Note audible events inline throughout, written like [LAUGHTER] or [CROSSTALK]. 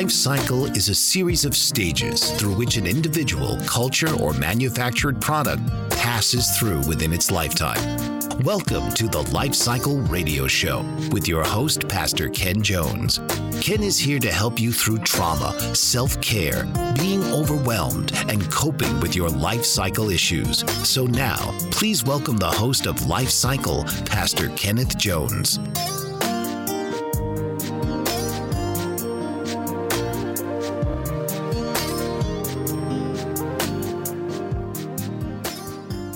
Life cycle is a series of stages through which an individual, culture, or manufactured product passes through within its lifetime. Welcome to the Life Cycle Radio Show with your host, Pastor Ken Jones. Ken is here to help you through trauma, self care, being overwhelmed, and coping with your life cycle issues. So now, please welcome the host of Life Cycle, Pastor Kenneth Jones.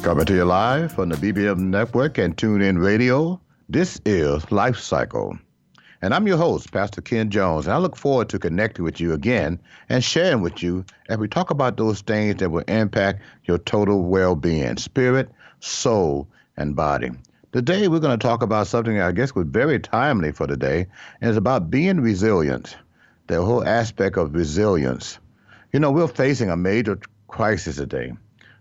Coming to you live from the BBM Network and TuneIn Radio, this is Life Cycle. And I'm your host, Pastor Ken Jones, and I look forward to connecting with you again and sharing with you as we talk about those things that will impact your total well being spirit, soul, and body. Today, we're going to talk about something I guess was very timely for today, and it's about being resilient, the whole aspect of resilience. You know, we're facing a major crisis today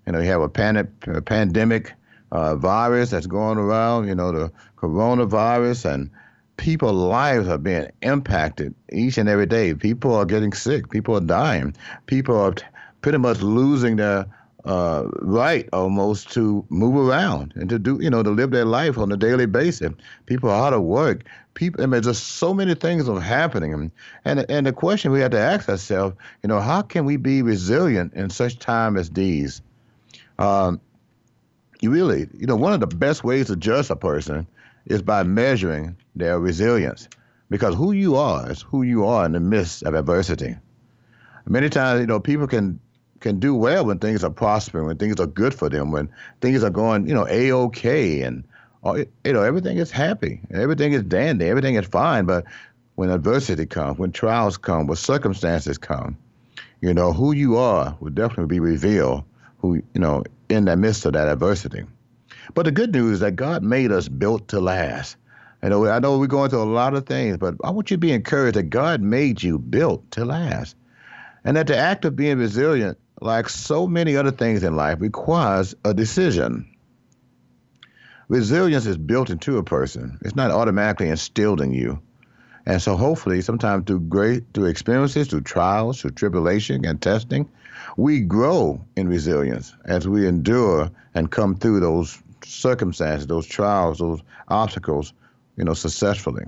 you know, you have a, pan- a pandemic uh, virus that's going around, you know, the coronavirus, and people's lives are being impacted each and every day. People are getting sick. People are dying. People are t- pretty much losing their uh, right almost to move around and to do, you know, to live their life on a daily basis. People are out of work. People, I mean, just so many things are happening. And, and the question we have to ask ourselves, you know, how can we be resilient in such time as these? Um, you really, you know, one of the best ways to judge a person is by measuring their resilience, because who you are is who you are in the midst of adversity. Many times, you know, people can can do well when things are prospering, when things are good for them, when things are going, you know, a okay, and uh, you know everything is happy, everything is dandy, everything is fine. But when adversity comes, when trials come, when circumstances come, you know, who you are will definitely be revealed who, you know, in the midst of that adversity. But the good news is that God made us built to last. You know, I know we're going through a lot of things, but I want you to be encouraged that God made you built to last. And that the act of being resilient, like so many other things in life, requires a decision. Resilience is built into a person. It's not automatically instilled in you. And so hopefully, sometimes through great through experiences, through trials, through tribulation and testing, we grow in resilience as we endure and come through those circumstances, those trials, those obstacles, you know, successfully.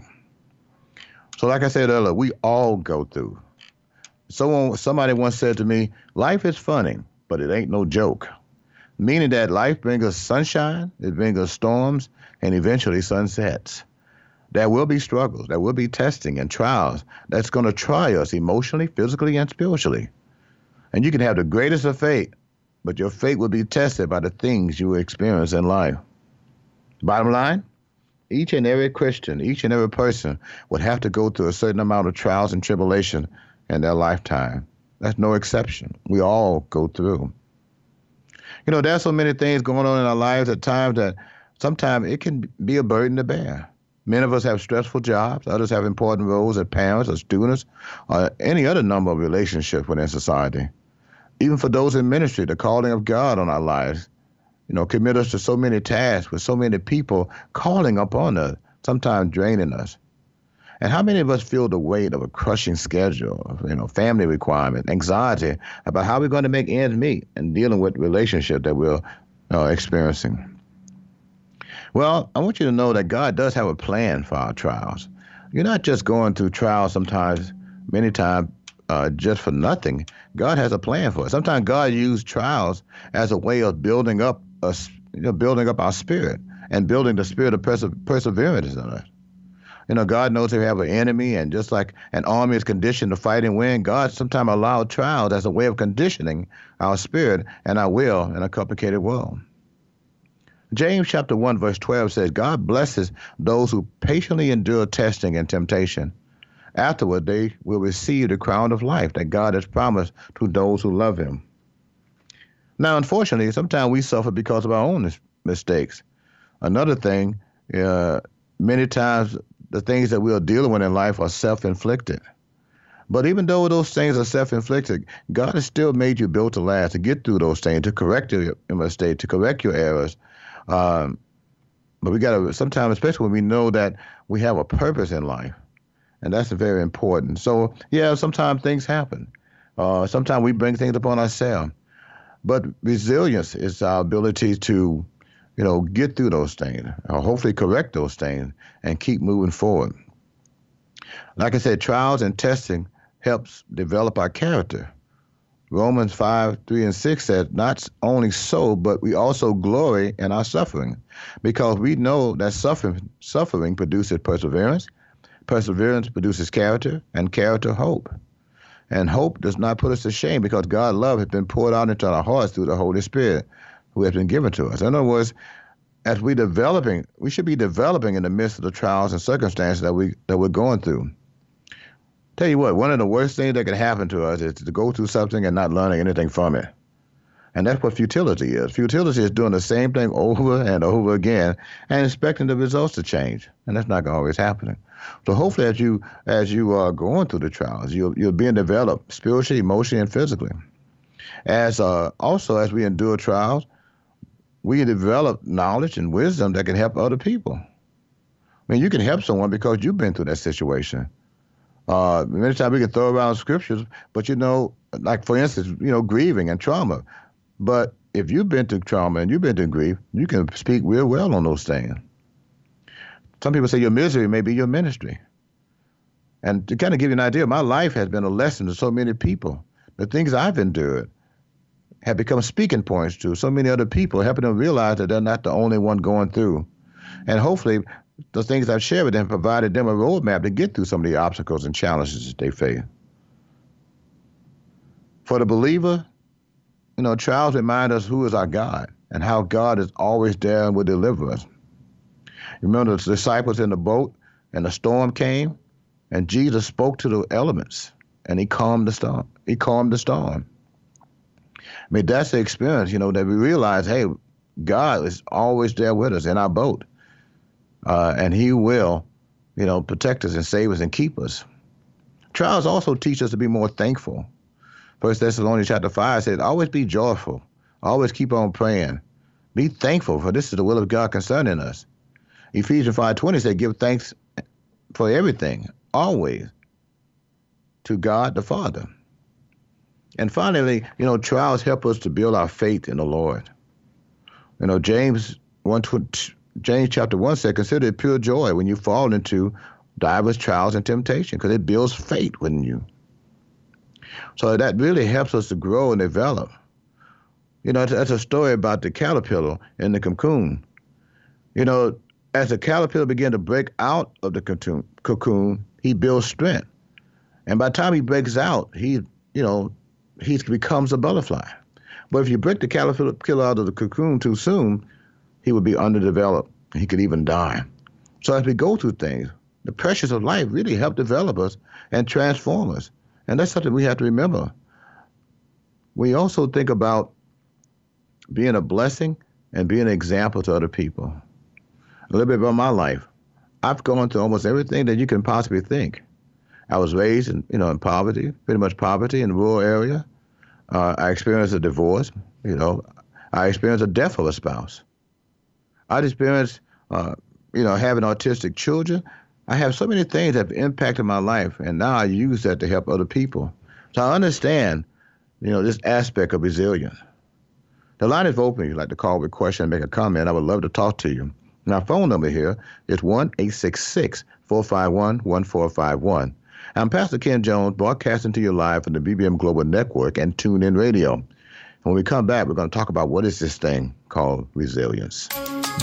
So, like I said earlier, we all go through. Someone, somebody once said to me, "Life is funny, but it ain't no joke." Meaning that life brings us sunshine, it brings us storms, and eventually sunsets. There will be struggles, there will be testing and trials that's going to try us emotionally, physically, and spiritually. And you can have the greatest of faith, but your faith will be tested by the things you experience in life. Bottom line, each and every Christian, each and every person would have to go through a certain amount of trials and tribulation in their lifetime. That's no exception. We all go through. You know, there's so many things going on in our lives at times that sometimes it can be a burden to bear. Many of us have stressful jobs. Others have important roles as parents or students or any other number of relationships within society. even for those in ministry, the calling of God on our lives, you know, commit us to so many tasks with so many people calling upon us, sometimes draining us. And how many of us feel the weight of a crushing schedule, you know, family requirement, anxiety about how we're going to make ends meet and dealing with relationship that we're uh, experiencing? Well, I want you to know that God does have a plan for our trials. You're not just going through trials sometimes, many times, uh, just for nothing. God has a plan for it. Sometimes God uses trials as a way of building up us, you know, building up our spirit and building the spirit of perse- perseverance in us. You know, God knows we have an enemy, and just like an army is conditioned to fight and win, God sometimes allows trials as a way of conditioning our spirit and our will in a complicated world. James chapter 1 verse 12 says, God blesses those who patiently endure testing and temptation. Afterward, they will receive the crown of life that God has promised to those who love him. Now, unfortunately, sometimes we suffer because of our own mistakes. Another thing, uh, many times the things that we are dealing with in life are self-inflicted. But even though those things are self-inflicted, God has still made you built to last, to get through those things, to correct your mistake, to correct your errors, um, but we got to sometimes, especially when we know that we have a purpose in life, and that's very important. So yeah, sometimes things happen. Uh, sometimes we bring things upon ourselves, but resilience is our ability to, you know, get through those things, or hopefully correct those things, and keep moving forward. Like I said, trials and testing helps develop our character. Romans 5, 3, and 6 says, Not only so, but we also glory in our suffering, because we know that suffering, suffering produces perseverance, perseverance produces character, and character hope. And hope does not put us to shame because God's love has been poured out into our hearts through the Holy Spirit who has been given to us. In other words, as we developing, we should be developing in the midst of the trials and circumstances that we that we're going through. Tell you what, one of the worst things that can happen to us is to go through something and not learning anything from it. And that's what futility is. Futility is doing the same thing over and over again and expecting the results to change. And that's not always happening. So hopefully as you as you are going through the trials, you're you're being developed spiritually, emotionally, and physically. As uh, also as we endure trials, we develop knowledge and wisdom that can help other people. I mean, you can help someone because you've been through that situation. Uh, many times we can throw around scriptures, but you know, like for instance, you know, grieving and trauma. But if you've been through trauma and you've been through grief, you can speak real well on those things. Some people say your misery may be your ministry. And to kind of give you an idea, my life has been a lesson to so many people. The things I've endured have become speaking points to so many other people, helping them realize that they're not the only one going through. And hopefully, the things I've shared with them provided them a roadmap to get through some of the obstacles and challenges that they face. For the believer, you know, trials remind us who is our God and how God is always there and will deliver us. Remember the disciples in the boat and the storm came and Jesus spoke to the elements and he calmed the storm. He calmed the storm. I mean, that's the experience, you know, that we realize, hey, God is always there with us in our boat uh, and He will, you know, protect us and save us and keep us. Trials also teach us to be more thankful. First Thessalonians chapter five says, "Always be joyful, always keep on praying, be thankful, for this is the will of God concerning us." Ephesians five twenty says, "Give thanks for everything, always, to God the Father." And finally, you know, trials help us to build our faith in the Lord. You know, James 1, James chapter 1 said, Consider it pure joy when you fall into diverse trials and temptation, because it builds faith within you. So that really helps us to grow and develop. You know, that's a story about the caterpillar and the cocoon. You know, as the caterpillar began to break out of the cocoon, he builds strength. And by the time he breaks out, he, you know, he becomes a butterfly. But if you break the caterpillar out of the cocoon too soon, he would be underdeveloped. He could even die. So as we go through things, the pressures of life really help develop us and transform us. And that's something we have to remember. We also think about being a blessing and being an example to other people. A little bit about my life. I've gone through almost everything that you can possibly think. I was raised in, you know, in poverty, pretty much poverty in the rural area. Uh, I experienced a divorce. You know, I experienced the death of a spouse. I experienced, uh, you know, having autistic children. I have so many things that have impacted my life, and now I use that to help other people. So I understand, you know, this aspect of resilience. The line is open. You'd like to call with a question and make a comment. I would love to talk to you. My phone number here is 1 866 451 1451. I'm Pastor Ken Jones, broadcasting to you live from the BBM Global Network and TuneIn Radio. When we come back, we're going to talk about what is this thing called resilience.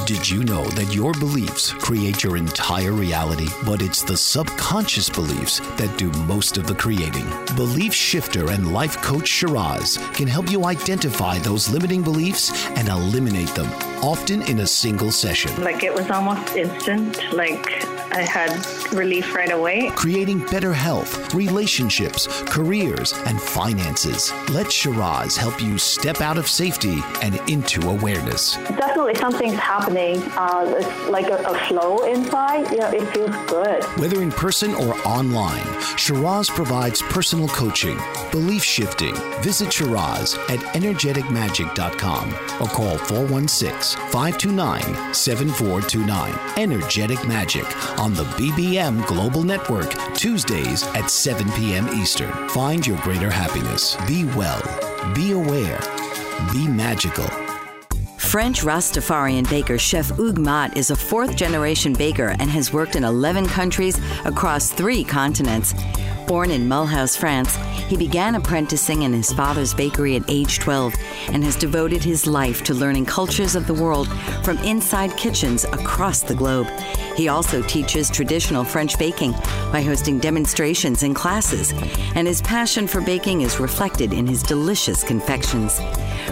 Did you know that your beliefs create your entire reality, but it's the subconscious beliefs that do most of the creating? Belief shifter and life coach Shiraz can help you identify those limiting beliefs and eliminate them, often in a single session. Like it was almost instant. Like I had relief right away. Creating better health, relationships, careers, and finances. Let Shiraz help you step out of safety and into awareness. Definitely something's happening. Uh, it's like a, a flow inside. You know, it feels good. Whether in person or online, Shiraz provides personal coaching, belief shifting. Visit Shiraz at energeticmagic.com or call 416 529 7429. Energetic Magic on the BBM Global Network, Tuesdays at 7 p.m. Eastern. Find your greater happiness. Be well, be aware, be magical. French Rastafarian baker Chef Hugues Mott is a fourth generation baker and has worked in 11 countries across three continents. Born in Mulhouse, France, he began apprenticing in his father's bakery at age 12 and has devoted his life to learning cultures of the world from inside kitchens across the globe. He also teaches traditional French baking by hosting demonstrations and classes, and his passion for baking is reflected in his delicious confections.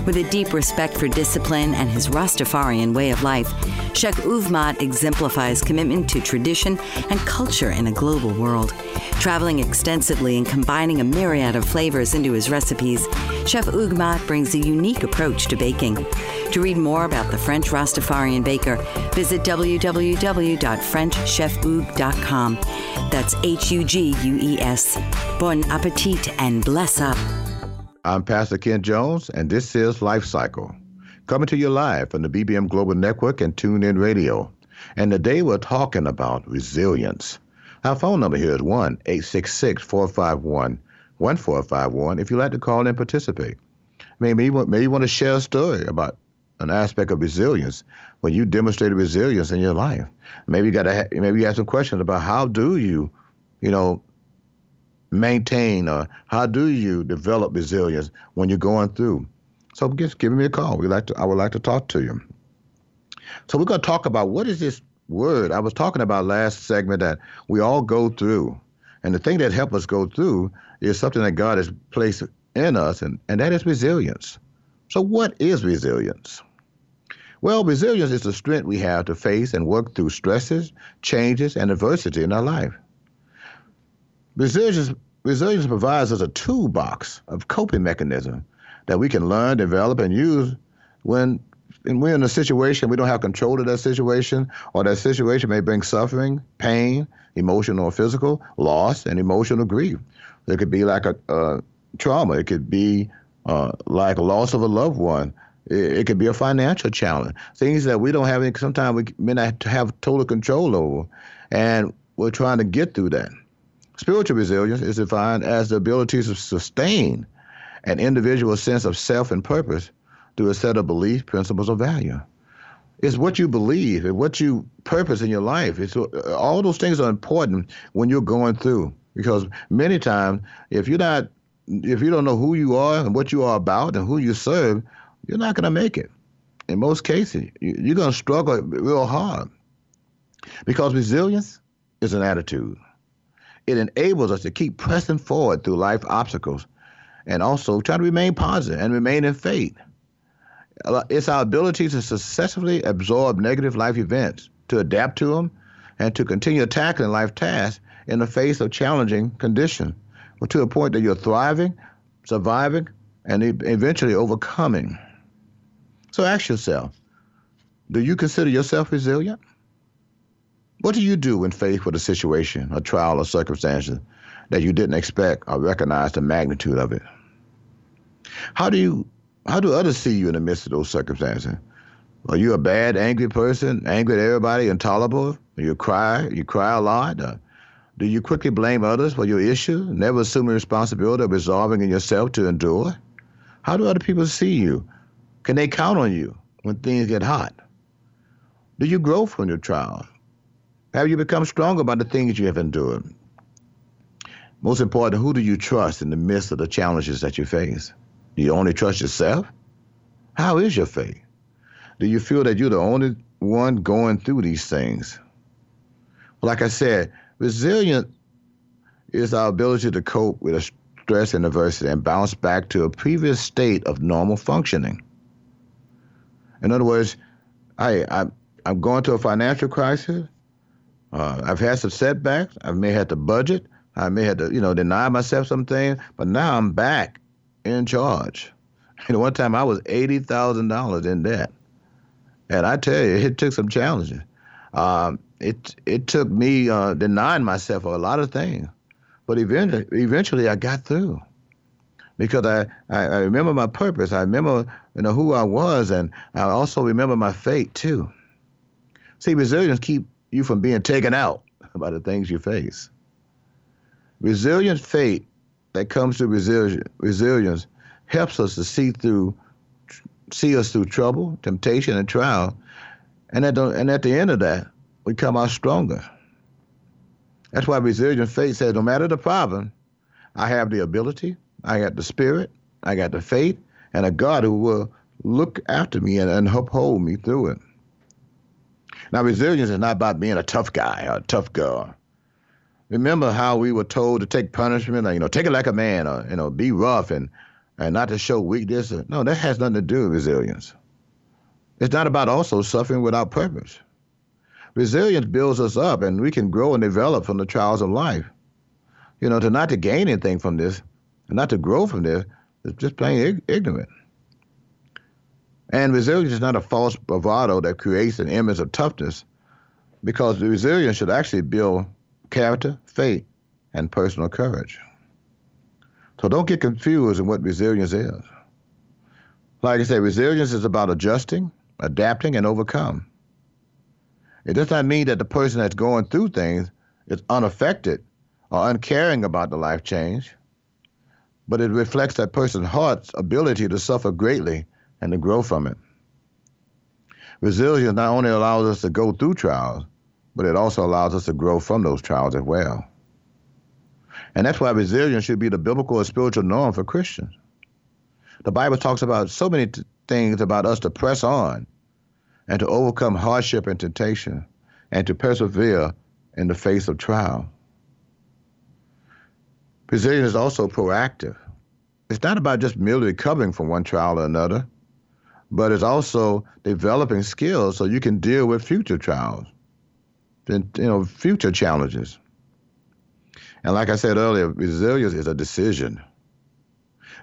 With a deep respect for discipline and his Rastafarian way of life, Chef Mott exemplifies commitment to tradition and culture in a global world. Traveling extensively and combining a myriad of flavors into his recipes, Chef Hugues brings a unique approach to baking. To read more about the French Rastafarian baker, visit www.frenchchefhugues.com. That's H U G U E S. Bon appetit and bless up. I'm Pastor Ken Jones, and this is Life Cycle, coming to you live from the BBM Global Network and TuneIn Radio. And today we're talking about resilience. Our phone number here is 1 866 451 1451 if you'd like to call and participate. Maybe you, want, maybe you want to share a story about an aspect of resilience when you demonstrated resilience in your life. Maybe you got to ha- maybe you have some questions about how do you, you know, maintain or how do you develop resilience when you're going through. So just give me a call. We like to I would like to talk to you. So we're going to talk about what is this word I was talking about last segment that we all go through. And the thing that helps us go through is something that God has placed in us, and, and that is resilience. So, what is resilience? Well, resilience is the strength we have to face and work through stresses, changes, and adversity in our life. Resilience, resilience provides us a toolbox of coping mechanism that we can learn, develop, and use when and we're in a situation we don't have control of that situation, or that situation may bring suffering, pain, emotional or physical, loss, and emotional grief. It could be like a, a trauma. It could be uh, like loss of a loved one. It, it, could be a financial challenge. Things that we don't have. Any, sometimes we may not have total control over, and we're trying to get through that. Spiritual resilience is defined as the ability to sustain an individual's sense of self and purpose through a set of beliefs, principles, or value. It's what you believe and what you purpose in your life. It's uh, all those things are important when you're going through because many times if you're not if you don't know who you are and what you are about and who you serve, you're not going to make it. In most cases, you're going to struggle real hard because resilience is an attitude. It enables us to keep pressing forward through life obstacles and also try to remain positive and remain in faith. It's our ability to successfully absorb negative life events, to adapt to them, and to continue tackling life tasks in the face of challenging conditions, to a point that you're thriving, surviving, and eventually overcoming. So ask yourself do you consider yourself resilient? What do you do when faced with a situation, a trial, or circumstances that you didn't expect or recognize the magnitude of it? How do you how do others see you in the midst of those circumstances? Are you a bad, angry person, angry at everybody, intolerable? You cry, you cry a lot. Uh, do you quickly blame others for your issue, never assuming responsibility of resolving in yourself to endure? How do other people see you? Can they count on you when things get hot? Do you grow from your trials? Have you become stronger by the things you have endured? Most important, who do you trust in the midst of the challenges that you face? Do you only trust yourself? How is your faith? Do you feel that you're the only one going through these things? Like I said, resilience is our ability to cope with a stress and adversity and bounce back to a previous state of normal functioning. In other words, I, I I'm going through a financial crisis. Uh, I've had some setbacks. I may have to budget. I may have to, you know, deny myself some things. But now I'm back in charge. You know, one time I was eighty thousand dollars in debt, and I tell you, it took some challenges. Um, it it took me uh, denying myself a lot of things, but eventually, eventually I got through because I, I, I remember my purpose. I remember you know who I was, and I also remember my fate too. See, resilience keep you from being taken out [LAUGHS] by the things you face. Resilient fate that comes to resilience, resilience helps us to see through, see us through trouble, temptation, and trial, and at the, and at the end of that, we come out stronger. That's why resilient faith says, no matter the problem, I have the ability, I got the spirit, I got the faith, and a God who will look after me and, and uphold me through it. Now, resilience is not about being a tough guy or a tough girl. Remember how we were told to take punishment, or, you know, take it like a man, or you know, be rough and and not to show weakness. No, that has nothing to do with resilience. It's not about also suffering without purpose. Resilience builds us up, and we can grow and develop from the trials of life. You know, to not to gain anything from this, and not to grow from this, is just plain ignorant. And resilience is not a false bravado that creates an image of toughness, because resilience should actually build character, faith, and personal courage. So don't get confused in what resilience is. Like I said, resilience is about adjusting, adapting, and overcome. It does not mean that the person that's going through things is unaffected or uncaring about the life change, but it reflects that person's heart's ability to suffer greatly and to grow from it. Resilience not only allows us to go through trials, but it also allows us to grow from those trials as well. And that's why resilience should be the biblical and spiritual norm for Christians. The Bible talks about so many t- things about us to press on and to overcome hardship and temptation and to persevere in the face of trial. Resilience is also proactive. It's not about just merely recovering from one trial or another, but it's also developing skills so you can deal with future trials you know future challenges. And like I said earlier, resilience is a decision.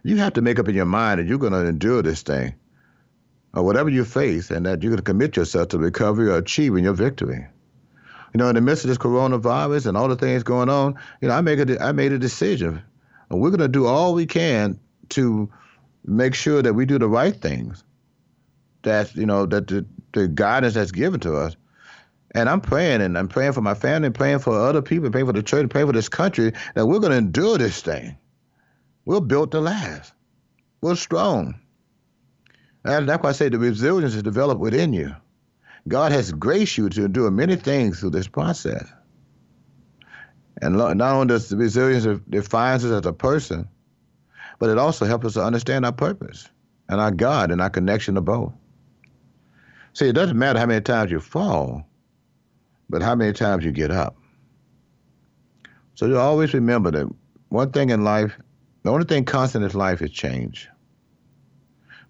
You have to make up in your mind that you're going to endure this thing, or whatever you face, and that you're going to commit yourself to recovery or achieving your victory. You know, in the midst of this coronavirus and all the things going on, you know, I make a, I made a decision, and we're going to do all we can to make sure that we do the right things that you know that the, the guidance that's given to us. And I'm praying, and I'm praying for my family, praying for other people, praying for the church, praying for this country that we're going to endure this thing. We're built to last. We're strong. And that's why I say the resilience is developed within you. God has graced you to endure many things through this process. And not only does the resilience defines us as a person, but it also helps us to understand our purpose and our God and our connection to both. See, it doesn't matter how many times you fall, but how many times you get up. So you always remember that one thing in life, the only thing constant in life is change.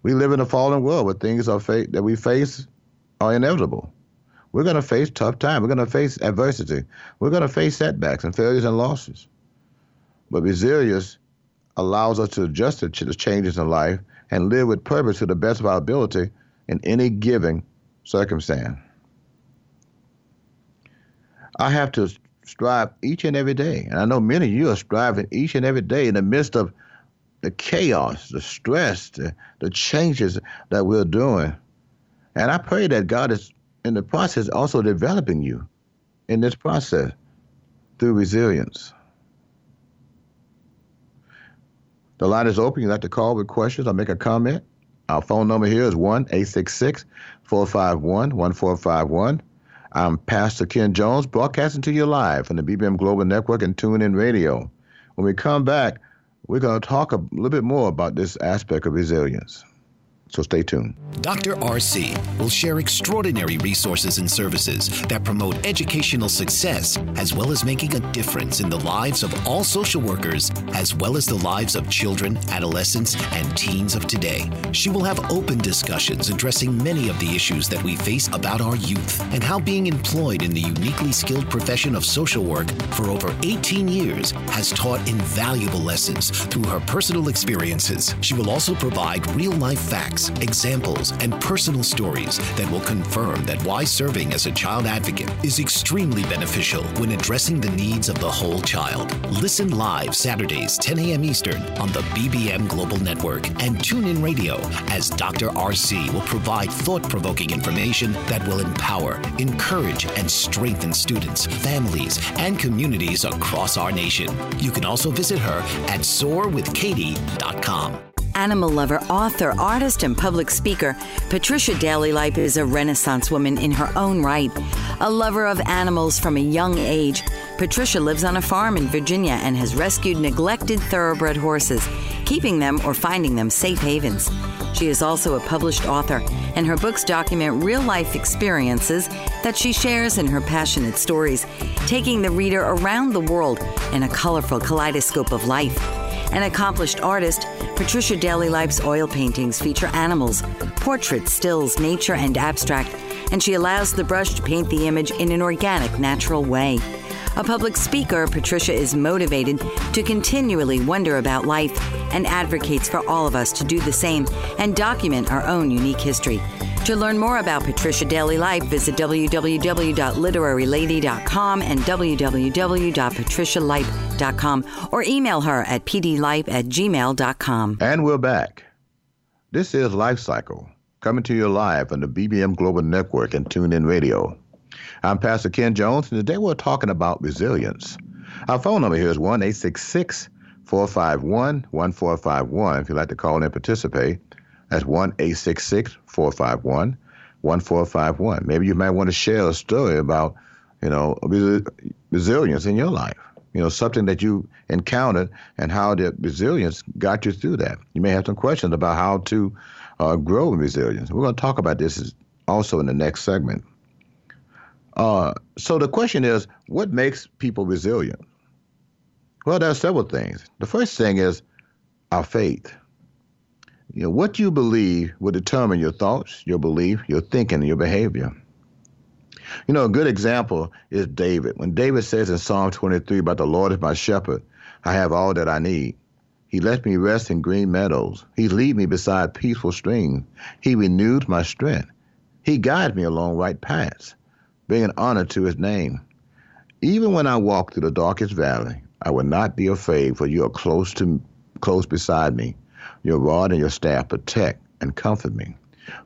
We live in a fallen world where things are fa- that we face are inevitable. We're going to face tough times. We're going to face adversity. We're going to face setbacks and failures and losses. But resilience allows us to adjust to the changes in life and live with purpose to the best of our ability in any given circumstance. I have to strive each and every day, and I know many of you are striving each and every day in the midst of the chaos, the stress, the, the changes that we're doing. And I pray that God is in the process also developing you in this process through resilience. The line is open. You'd like to call with questions or make a comment. Our phone number here is 1 866 451 1451. I'm Pastor Ken Jones, broadcasting to you live from the BBM Global Network and TuneIn Radio. When we come back, we're going to talk a little bit more about this aspect of resilience. So stay tuned. Dr. RC will share extraordinary resources and services that promote educational success as well as making a difference in the lives of all social workers as well as the lives of children, adolescents, and teens of today. She will have open discussions addressing many of the issues that we face about our youth and how being employed in the uniquely skilled profession of social work for over 18 years has taught invaluable lessons through her personal experiences. She will also provide real life facts facts, examples, and personal stories that will confirm that why serving as a child advocate is extremely beneficial when addressing the needs of the whole child. Listen live Saturdays, 10 a.m. Eastern on the BBM Global Network and tune in radio as Dr. RC will provide thought provoking information that will empower, encourage, and strengthen students, families, and communities across our nation. You can also visit her at soarwithkatie.com animal lover, author, artist, and public speaker, Patricia Daly Lipe is a Renaissance woman in her own right. A lover of animals from a young age, Patricia lives on a farm in Virginia and has rescued neglected thoroughbred horses, keeping them or finding them safe havens. She is also a published author, and her books document real life experiences that she shares in her passionate stories, taking the reader around the world in a colorful kaleidoscope of life. An accomplished artist, Patricia Daly Lipe's oil paintings feature animals, portraits, stills, nature, and abstract, and she allows the brush to paint the image in an organic, natural way. A public speaker, Patricia is motivated to continually wonder about life and advocates for all of us to do the same and document our own unique history. To learn more about Patricia Daly Lipe, visit www.literarylady.com and www.patricialipe.com or email her at pdlipe at gmail.com. And we're back. This is Life Cycle, coming to you live on the BBM Global Network and TuneIn Radio. I'm Pastor Ken Jones, and today we're talking about resilience. Our phone number here is 1 451 1451 if you'd like to call in and participate. That's 1 451 1451. Maybe you might want to share a story about, you know, resilience in your life. You know, something that you encountered and how the resilience got you through that. You may have some questions about how to uh, grow resilience. We're going to talk about this also in the next segment. Uh, so the question is, what makes people resilient? Well, there are several things. The first thing is our faith. You know, what you believe will determine your thoughts, your belief, your thinking, your behavior. You know, a good example is David. When David says in Psalm 23 about the Lord is my shepherd, I have all that I need. He lets me rest in green meadows. He lead me beside peaceful streams. He renews my strength. He guides me along right paths, bringing honor to his name. Even when I walk through the darkest valley, I will not be afraid, for you are close to close beside me. Your rod and your staff protect and comfort me.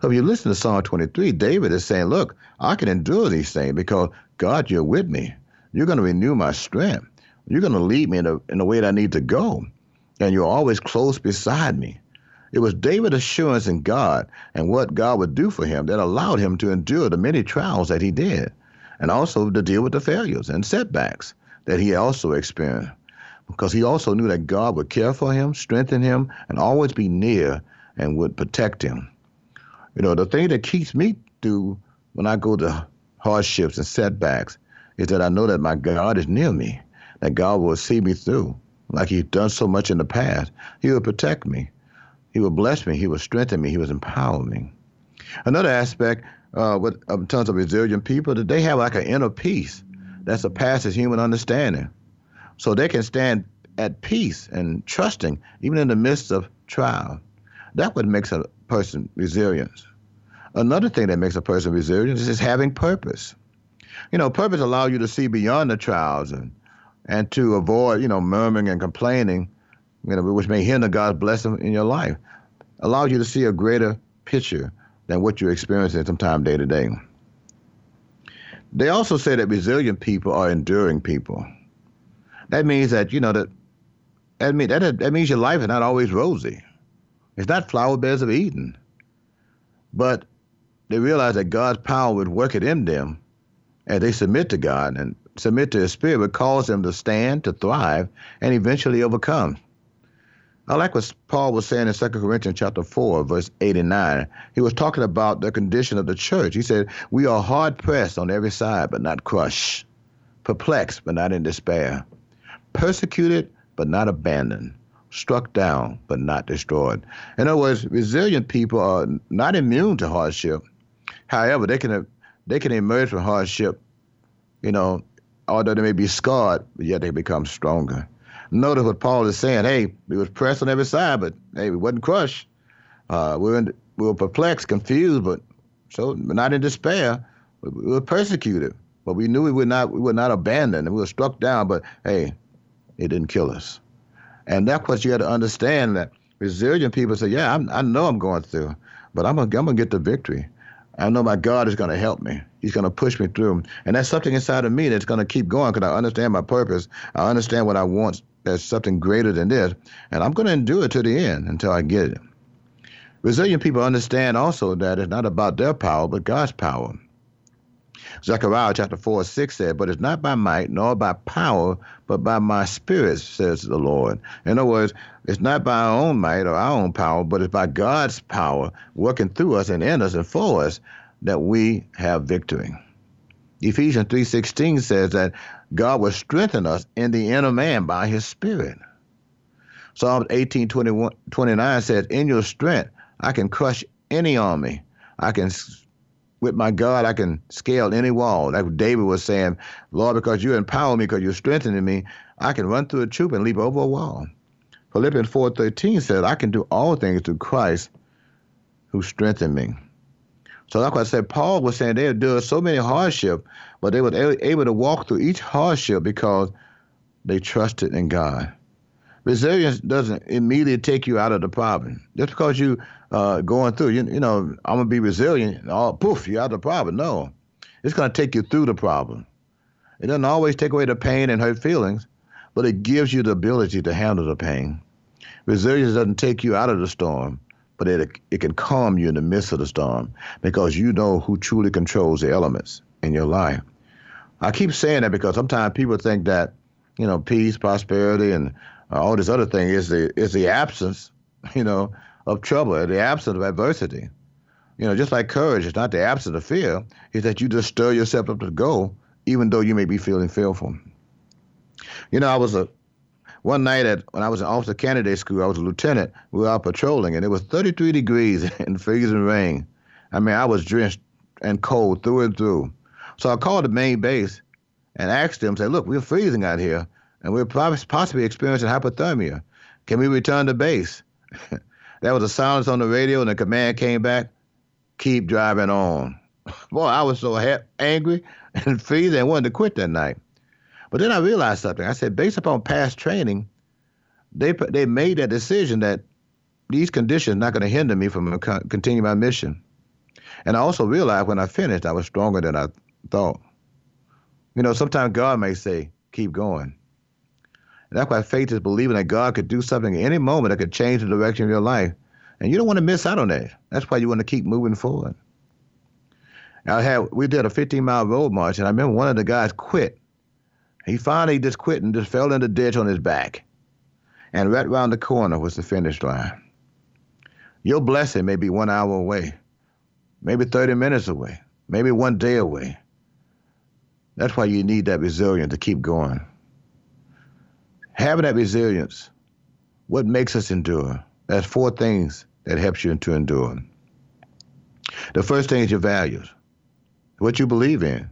So if you listen to Psalm 23, David is saying, Look, I can endure these things because God, you're with me. You're going to renew my strength. You're going to lead me in the, in the way that I need to go. And you're always close beside me. It was David's assurance in God and what God would do for him that allowed him to endure the many trials that he did, and also to deal with the failures and setbacks that he also experienced because he also knew that God would care for him, strengthen him, and always be near and would protect him. You know, the thing that keeps me through when I go to hardships and setbacks is that I know that my God is near me, that God will see me through. Like he's done so much in the past, he will protect me. He will bless me. He will strengthen me. He will empower me. Another aspect uh, with, terms of resilient people, that they have like an inner peace that surpasses human understanding so they can stand at peace and trusting even in the midst of trial. That what makes a person resilient. Another thing that makes a person resilient is having purpose. You know, purpose allows you to see beyond the trials and and to avoid, you know, murmuring and complaining you know, which may hinder God's blessing in your life, allows you to see a greater picture than what you're experiencing sometimes day to day. They also say that resilient people are enduring people. That means that you know that that mean that that means your life is not always rosy. It's not flower beds of Eden. But they realize that God's power would work it in them as they submit to God and submit to His Spirit would cause them to stand, to thrive, and eventually overcome. I like what Paul was saying in 2 Corinthians chapter 4, verse 89. He was talking about the condition of the church. He said, We are hard pressed on every side, but not crushed, perplexed, but not in despair, persecuted, but not abandoned, struck down, but not destroyed. In other words, resilient people are not immune to hardship. However, they can they can emerge from hardship, you know, although they may be scarred, but yet they become stronger. Notice what Paul is saying. Hey, we was pressed on every side, but hey, we wasn't crushed. Uh, we, were in, we were perplexed, confused, but so but not in despair. We, we were persecuted, but we knew we would not we were not abandoned. We were struck down, but hey, it didn't kill us. And that's what you got to understand that resilient people say, yeah, I'm, i know I'm going through, but I'm gonna, I'm gonna get the victory. I know my God is to help me. He's to push me through. And that's something inside of me that's to keep going because I understand my purpose. I understand what I want there's something greater than this, and I'm going to endure it to the end until I get it. Resilient people understand also that it's not about their power, but God's power. Zechariah chapter 4, 6 said, But it's not by might nor by power, but by my spirit, says the Lord. In other words, it's not by our own might or our own power, but it's by God's power working through us and in us and for us that we have victory. Ephesians 3:16 says that God will strengthen us in the inner man by his spirit. Psalm 18, 29 says, In your strength, I can crush any army. I can, with my God, I can scale any wall. Like David was saying, Lord, because you empower me, because you're strengthening me, I can run through a troop and leap over a wall. Philippians 4.13 says, I can do all things through Christ who strengthened me. So like I said, Paul was saying they endured so many hardships, but they were able to walk through each hardship because they trusted in God. Resilience doesn't immediately take you out of the problem. Just because you uh, going through, you, you know, I'm gonna be resilient. Oh, poof, you're out of the problem. No, it's gonna take you through the problem. It doesn't always take away the pain and hurt feelings, but it gives you the ability to handle the pain. Resilience doesn't take you out of the storm but it, it can calm you in the midst of the storm because you know who truly controls the elements in your life. I keep saying that because sometimes people think that, you know, peace, prosperity, and uh, all this other thing is the is the absence, [LAUGHS] you know, of trouble, the absence of adversity. You know, just like courage it's not the absence of fear, it's that you just stir yourself up to go, even though you may be feeling fearful. You know, I was a one night at when I was in officer candidate school, I was a lieutenant. We were out patrolling, and it was 33 degrees [LAUGHS] and freezing rain. I mean, I was drenched and cold through and through. So I called the main base and asked them, "Say, look, we're freezing out here, and we're possibly experiencing hypothermia. Can we return to base?" [LAUGHS] there was a silence on the radio, and the command came back, "Keep driving on." [LAUGHS] Boy, I was so ha- angry [LAUGHS] and freezing, and wanted to quit that night. But then I realized something. I said, based upon past training, they they made that decision that these conditions are not going to hinder me from continuing my mission. And I also realized when I finished, I was stronger than I thought. You know, sometimes God may say, keep going. And that's why faith is believing that God could do something at any moment that could change the direction of your life. And you don't want to miss out on that. That's why you want to keep moving forward. I had we did a 15 mile road march, and I remember one of the guys quit he finally just quit and just fell in the ditch on his back. And right round the corner was the finish line. Your blessing may be one hour away, maybe 30 minutes away, maybe one day away. That's why you need that resilience to keep going. Having that resilience, what makes us endure? There's four things that helps you to endure. The first thing is your values, what you believe in,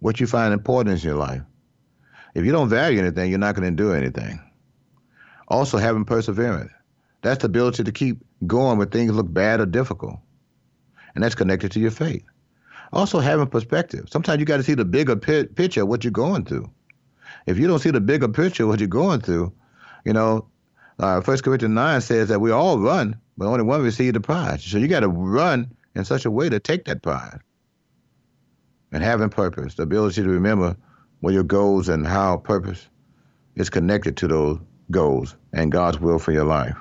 what you find important in your life. If you don't value anything, you're not going to do anything. Also, having perseverance. That's the ability to keep going when things look bad or difficult. And that's connected to your faith. Also, having perspective. Sometimes you got to see the bigger pi- picture of what you're going through. If you don't see the bigger picture of what you're going through, you know, uh, 1 Corinthians 9 says that we all run, but only one receives the prize. So you got to run in such a way to take that prize. And having purpose, the ability to remember what your goals and how purpose is connected to those goals and God's will for your life.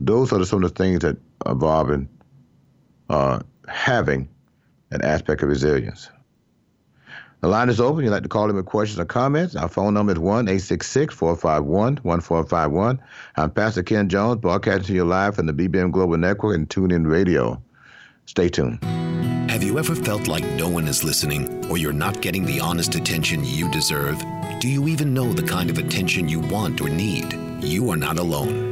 Those are some of the things that involve in uh, having an aspect of resilience. The line is open. You'd like to call in with questions or comments. Our phone number is 1 866 451 1451. I'm Pastor Ken Jones, broadcasting to you live from the BBM Global Network and TuneIn Radio. Stay tuned. Have you ever felt like no one is listening or you're not getting the honest attention you deserve? Do you even know the kind of attention you want or need? You are not alone.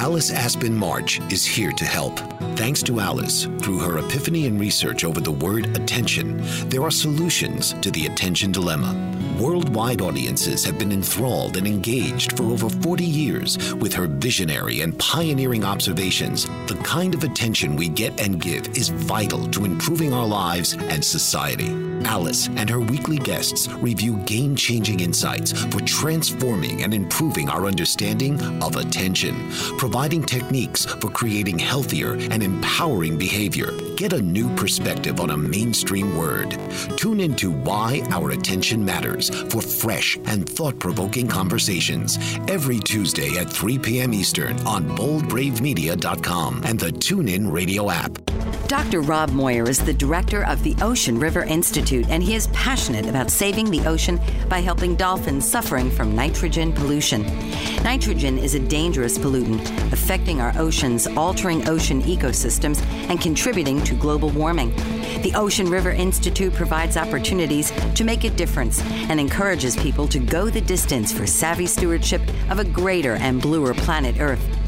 Alice Aspen March is here to help. Thanks to Alice, through her epiphany and research over the word attention, there are solutions to the attention dilemma. Worldwide audiences have been enthralled and engaged for over 40 years with her visionary and pioneering observations. The kind of attention we get and give is vital to improving our lives and society. Alice and her weekly guests review game changing insights for transforming and improving our understanding of attention, providing techniques for creating healthier and empowering behavior. Get a new perspective on a mainstream word. Tune into Why Our Attention Matters for fresh and thought provoking conversations every Tuesday at 3 p.m. Eastern on boldbravemedia.com and the TuneIn Radio app. Dr. Rob Moir is the director of the Ocean River Institute, and he is passionate about saving the ocean by helping dolphins suffering from nitrogen pollution. Nitrogen is a dangerous pollutant affecting our oceans, altering ocean ecosystems, and contributing to global warming. The Ocean River Institute provides opportunities to make a difference and encourages people to go the distance for savvy stewardship of a greater and bluer planet Earth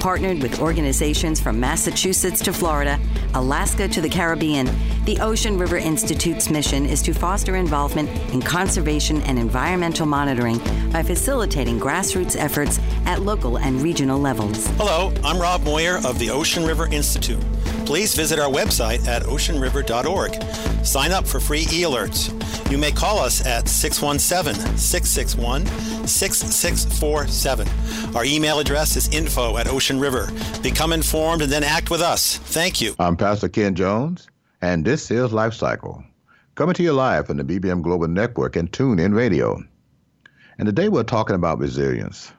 partnered with organizations from Massachusetts to Florida, Alaska to the Caribbean. The Ocean River Institute's mission is to foster involvement in conservation and environmental monitoring by facilitating grassroots efforts at local and regional levels. Hello, I'm Rob Moir of the Ocean River Institute. Please visit our website at oceanriver.org. Sign up for free e alerts. You may call us at 617 661 6647. Our email address is info at Ocean River. Become informed and then act with us. Thank you. I'm Pastor Ken Jones, and this is Life Cycle, coming to you live from the BBM Global Network and TuneIn Radio. And today we're talking about resilience.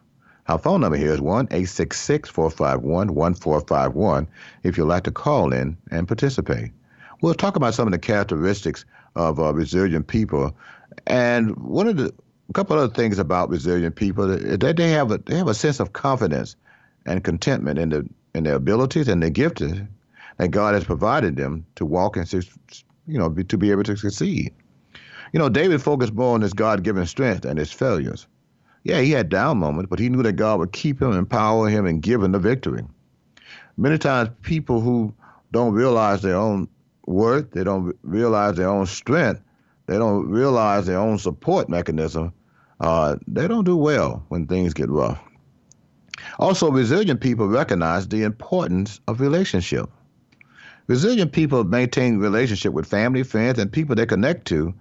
Our phone number here is 1 866 451 1451 if you'd like to call in and participate. We'll talk about some of the characteristics of uh, resilient people. And one of the a couple other things about resilient people is that they have a they have a sense of confidence and contentment in the in their abilities and their gifts that God has provided them to walk and you know be, to be able to succeed. You know, David focused more on his God-given strength and his failures. Yeah, he had down moments, but he knew that God would keep him, empower him, and give him the victory. Many times, people who don't realize their own worth, they don't realize their own strength, they don't realize their own support mechanism, uh, they don't do well when things get rough. Also, resilient people recognize the importance of relationship. Resilient people maintain relationship with family, friends, and people they connect to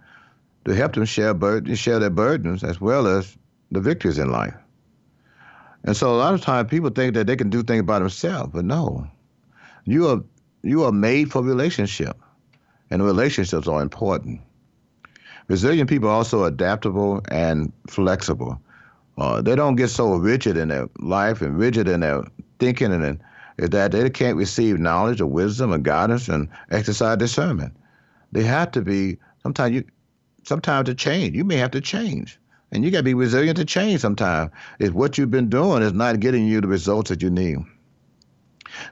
to help them share burdens, share their burdens as well as the victories in life. And so a lot of times people think that they can do things by themselves, but no. You are you are made for relationship, and relationships are important. Resilient people are also adaptable and flexible. Uh, they don't get so rigid in their life and rigid in their thinking and that they can't receive knowledge or wisdom or guidance and exercise discernment. They have to be sometimes you sometimes to change. You may have to change. And you got to be resilient to change sometimes. If what you've been doing is not getting you the results that you need.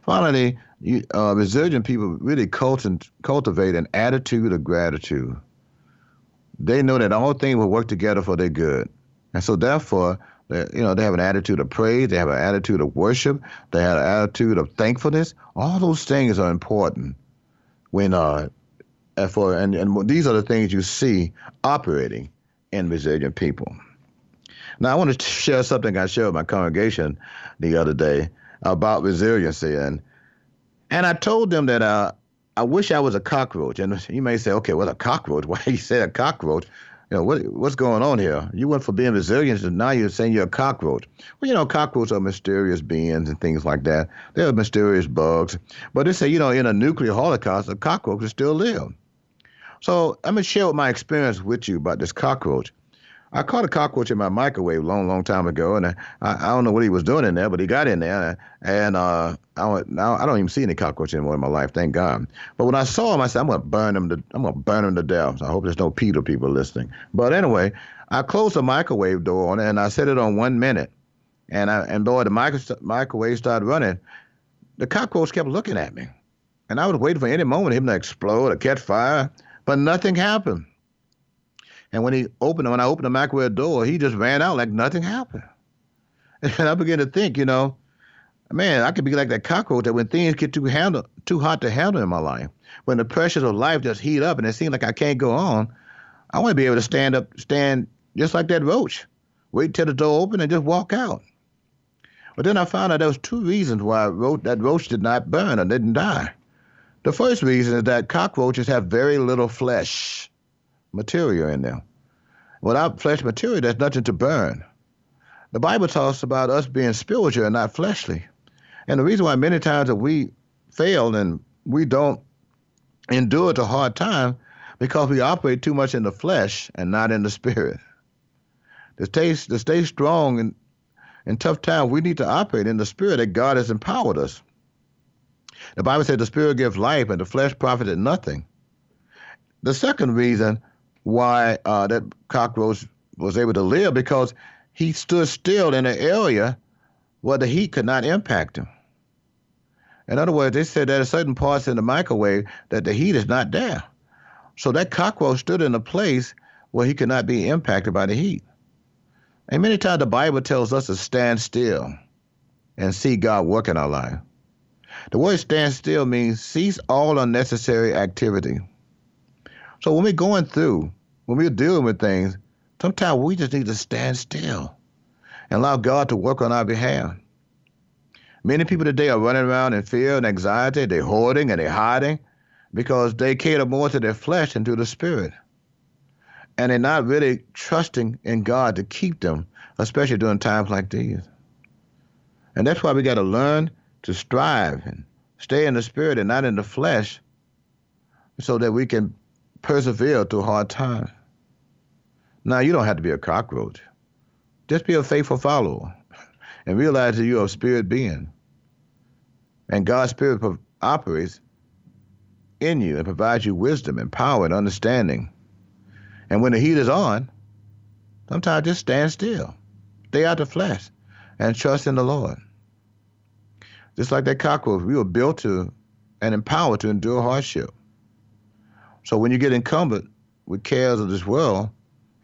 Finally, you, uh, resilient people really cultivate an attitude of gratitude they know that all things will work together for their good. And so therefore, they, you know, they have an attitude of praise, they have an attitude of worship, they have an attitude of thankfulness. All those things are important when uh for and, and these are the things you see operating in resilient people. Now I want to share something I shared with my congregation the other day about resiliency and and I told them that uh, I wish I was a cockroach. And you may say, okay, well, a cockroach? [LAUGHS] Why you say a cockroach? you know, what what's going on here? You went from being resilient and now you're saying you're a cockroach. Well, you know, cockroaches are mysterious beings and things like that. They're mysterious bugs. But they say, you know, in a nuclear holocaust, a cockroach still live. So I'm gonna share my experience with you about this cockroach. I caught a cockroach in my microwave a long, long time ago, and I, I don't know what he was doing in there, but he got in there, and uh, I now I don't even see any cockroach anymore in my life, thank God. But when I saw him, I said, I'm gonna burn him to I'm gonna burn him to death. So I hope there's no PETA people listening. But anyway, I closed the microwave door on it, and I set it on one minute, and I and boy, the micro, microwave started running. The cockroach kept looking at me, and I was waiting for any moment him to explode or catch fire, but nothing happened. And when he opened, when I opened the microwave door, he just ran out like nothing happened. [LAUGHS] And I began to think, you know, man, I could be like that cockroach that when things get too handle, too hot to handle in my life, when the pressures of life just heat up and it seems like I can't go on, I want to be able to stand up, stand just like that roach, wait till the door open and just walk out. But then I found out there was two reasons why that roach did not burn or didn't die. The first reason is that cockroaches have very little flesh material in them. Without flesh material, there's nothing to burn. The Bible talks about us being spiritual and not fleshly. And the reason why many times that we fail and we don't endure the hard time because we operate too much in the flesh and not in the spirit. To stay, to stay strong in, in tough times, we need to operate in the spirit that God has empowered us. The Bible said the spirit gives life and the flesh profited nothing. The second reason why uh, that cockroach was able to live because he stood still in an area where the heat could not impact him. In other words, they said that at certain parts in the microwave that the heat is not there. So that cockroach stood in a place where he could not be impacted by the heat. And many times the Bible tells us to stand still and see God work in our life. The word stand still means cease all unnecessary activity. So when we're going through when we're dealing with things, sometimes we just need to stand still and allow God to work on our behalf. Many people today are running around in fear and anxiety. They're hoarding and they're hiding because they cater more to their flesh than to the spirit. And they're not really trusting in God to keep them, especially during times like these. And that's why we got to learn to strive and stay in the spirit and not in the flesh so that we can persevere through hard times. Now, you don't have to be a cockroach. Just be a faithful follower and realize that you're a spirit being. And God's spirit operates in you and provides you wisdom and power and understanding. And when the heat is on, sometimes just stand still, stay out of the flesh, and trust in the Lord. Just like that cockroach, we were built to and empowered to endure hardship. So when you get encumbered with cares of this world,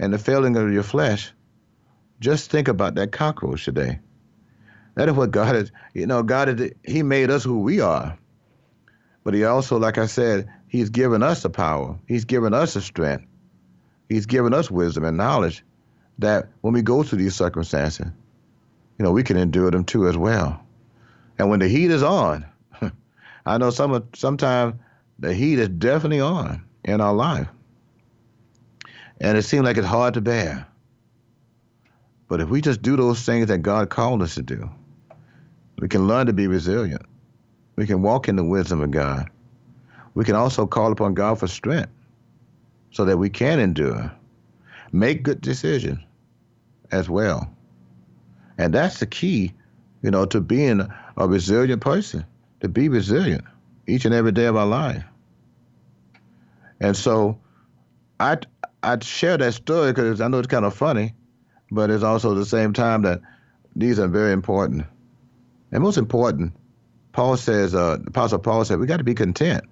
and the failing of your flesh, just think about that cockroach today. That is what God is. You know, God is, He made us who we are. But He also, like I said, He's given us the power. He's given us the strength. He's given us wisdom and knowledge that when we go through these circumstances, you know, we can endure them too as well. And when the heat is on, [LAUGHS] I know some sometimes the heat is definitely on in our life and it seems like it's hard to bear. But if we just do those things that God called us to do, we can learn to be resilient. We can walk in the wisdom of God. We can also call upon God for strength so that we can endure, make good decisions as well. And that's the key, you know, to being a resilient person, to be resilient each and every day of our life. And so I, I share that story because I know it's kind of funny, but it's also at the same time that these are very important. And most important, Paul says, uh, Apostle Paul said, we got to be content.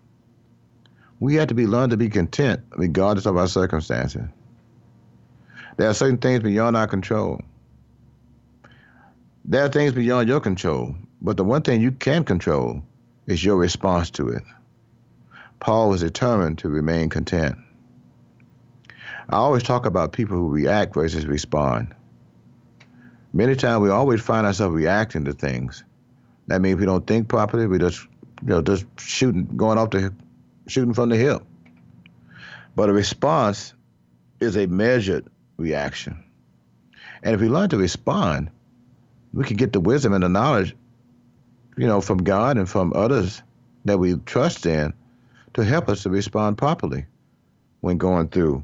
We have to be learn to be content regardless of our circumstances. There are certain things beyond our control. There are things beyond your control, but the one thing you can control is your response to it. Paul was determined to remain content. I always talk about people who react versus respond. Many times we always find ourselves reacting to things. That means we don't think properly. We just, you know, just shooting, going off the, shooting from the hip. But a response is a measured reaction. And if we learn to respond, we can get the wisdom and the knowledge, you know, from God and from others that we trust in to help us to respond properly when going through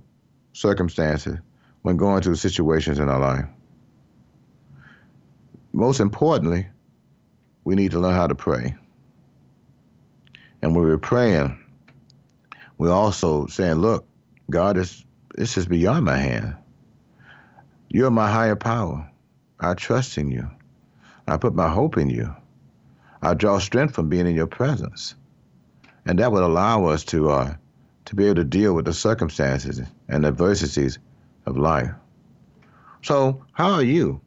circumstances, when going through situations in our life. Most importantly, we need to learn how to pray. And when we're praying, we're also saying, look, God is this is beyond my hand. You're my higher power. I trust in you. I put my hope in you. I draw strength from being in your presence. And that would allow us to uh, to be able to deal with the circumstances and adversities of life. So, how are you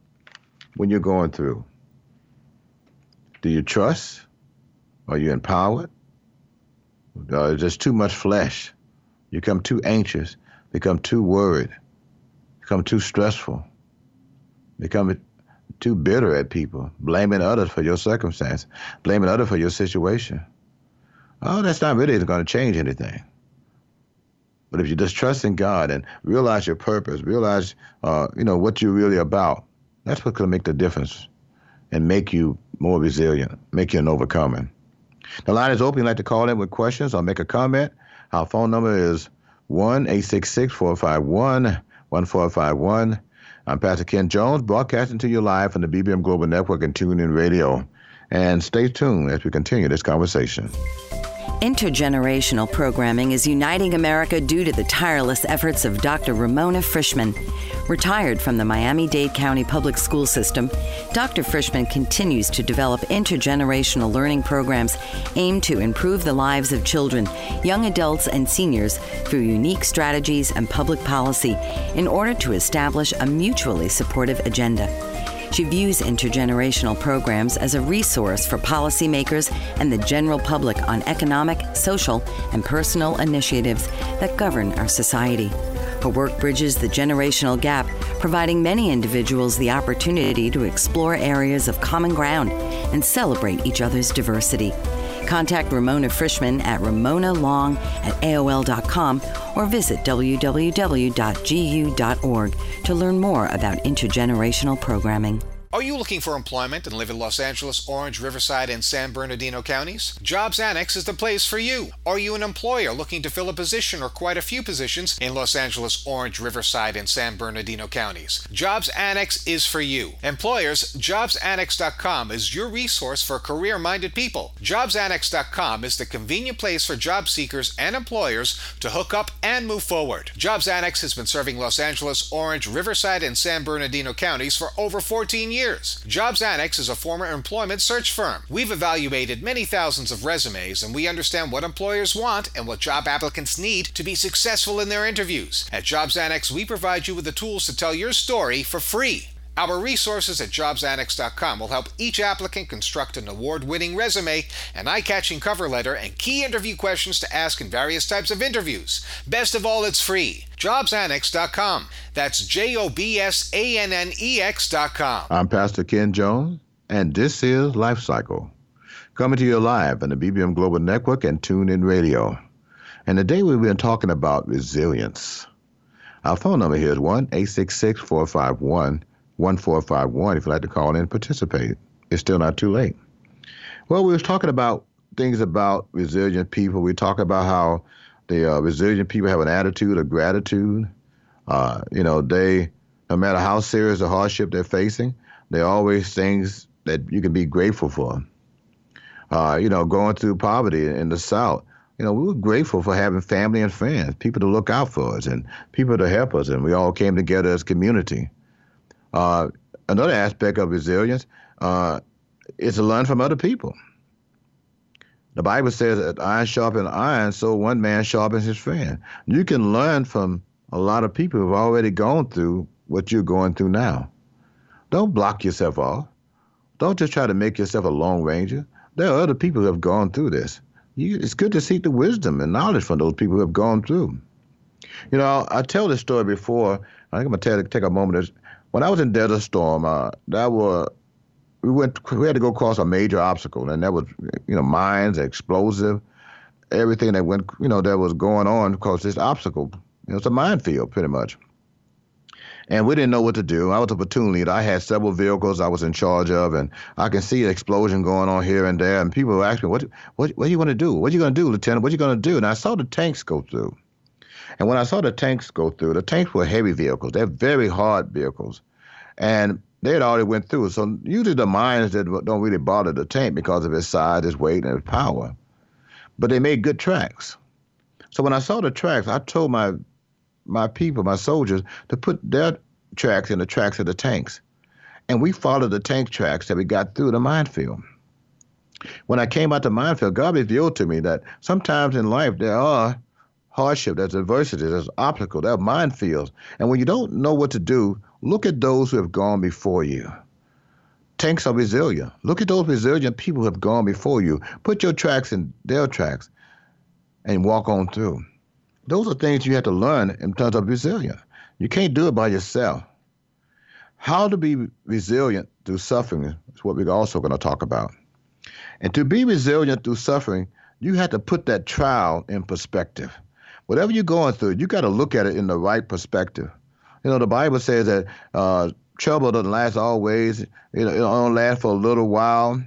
when you're going through? Do you trust? Are you empowered? Uh, is too much flesh? You become too anxious, become too worried, become too stressful, become too bitter at people, blaming others for your circumstance, blaming others for your situation. Oh, that's not really going to change anything. But if you just trust in God and realize your purpose, realize, uh, you know, what you're really about, that's what's going to make the difference and make you more resilient, make you an overcomer. The line is open. You'd like to call in with questions or make a comment. Our phone number is 1 866 451 1451. I'm Pastor Ken Jones, broadcasting to you live from the BBM Global Network and TuneIn Radio. And stay tuned as we continue this conversation. Intergenerational programming is uniting America due to the tireless efforts of Dr. Ramona Frischman. Retired from the Miami Dade County Public School System, Dr. Frischman continues to develop intergenerational learning programs aimed to improve the lives of children, young adults, and seniors through unique strategies and public policy in order to establish a mutually supportive agenda. She views intergenerational programs as a resource for policymakers and the general public on economic, social, and personal initiatives that govern our society. Her work bridges the generational gap, providing many individuals the opportunity to explore areas of common ground and celebrate each other's diversity. Contact Ramona Frischman at ramonalong at AOL.com or visit www.gu.org to learn more about intergenerational programming. Are you looking for employment and live in Los Angeles, Orange, Riverside, and San Bernardino counties? Jobs Annex is the place for you. Are you an employer looking to fill a position or quite a few positions in Los Angeles, Orange, Riverside, and San Bernardino counties? Jobs Annex is for you. Employers, JobsAnnex.com is your resource for career minded people. JobsAnnex.com is the convenient place for job seekers and employers to hook up and move forward. Jobs Annex has been serving Los Angeles, Orange, Riverside, and San Bernardino counties for over 14 years years. Jobs Annex is a former employment search firm. We've evaluated many thousands of resumes and we understand what employers want and what job applicants need to be successful in their interviews. At Jobs Annex, we provide you with the tools to tell your story for free. Our resources at jobsannex.com will help each applicant construct an award winning resume, an eye catching cover letter, and key interview questions to ask in various types of interviews. Best of all, it's free. Jobsannex.com. That's J O B S A N N E X.com. I'm Pastor Ken Jones, and this is Life Cycle. Coming to you live on the BBM Global Network and TuneIn Radio. And today we've been talking about resilience. Our phone number here is 1 866 451 1451 if you'd like to call in and participate. It's still not too late. Well, we was talking about things about resilient people. We talk about how the uh, resilient people have an attitude of gratitude. Uh, you know, they, no matter how serious the hardship they're facing, there are always things that you can be grateful for. Uh, you know, going through poverty in the South, you know, we were grateful for having family and friends, people to look out for us and people to help us, and we all came together as community. Uh, another aspect of resilience uh, is to learn from other people. The Bible says that iron sharpens iron, so one man sharpens his friend. You can learn from a lot of people who've already gone through what you're going through now. Don't block yourself off. Don't just try to make yourself a long ranger. There are other people who have gone through this. You, it's good to seek the wisdom and knowledge from those people who have gone through. You know, I tell this story before. I think I'm gonna take a moment when I was in Desert Storm, uh, that was we went we had to go across a major obstacle, and that was you know mines, explosive, everything that went you know that was going on because this obstacle, It was a minefield, pretty much. And we didn't know what to do. I was a platoon leader. I had several vehicles I was in charge of, and I can see an explosion going on here and there. And people were asking me, "What, what, what are you going to do? What are you going to do, Lieutenant? What are you going to do?" And I saw the tanks go through. And when I saw the tanks go through, the tanks were heavy vehicles. They're very hard vehicles, and they had already went through. So usually the mines that don't really bother the tank because of its size, its weight, and its power. But they made good tracks. So when I saw the tracks, I told my my people, my soldiers, to put their tracks in the tracks of the tanks. And we followed the tank tracks that we got through the minefield. When I came out the minefield, God revealed to me that sometimes in life there are hardship, there's adversity, there's obstacles, there are minefields. And when you don't know what to do, look at those who have gone before you. Tanks are resilient. Look at those resilient people who have gone before you. Put your tracks in their tracks and walk on through. Those are things you have to learn in terms of resilience. You can't do it by yourself. How to be resilient through suffering is what we're also going to talk about. And to be resilient through suffering, you have to put that trial in perspective. Whatever you're going through, you got to look at it in the right perspective. You know, the Bible says that uh, trouble doesn't last always. You know, it only lasts for a little while.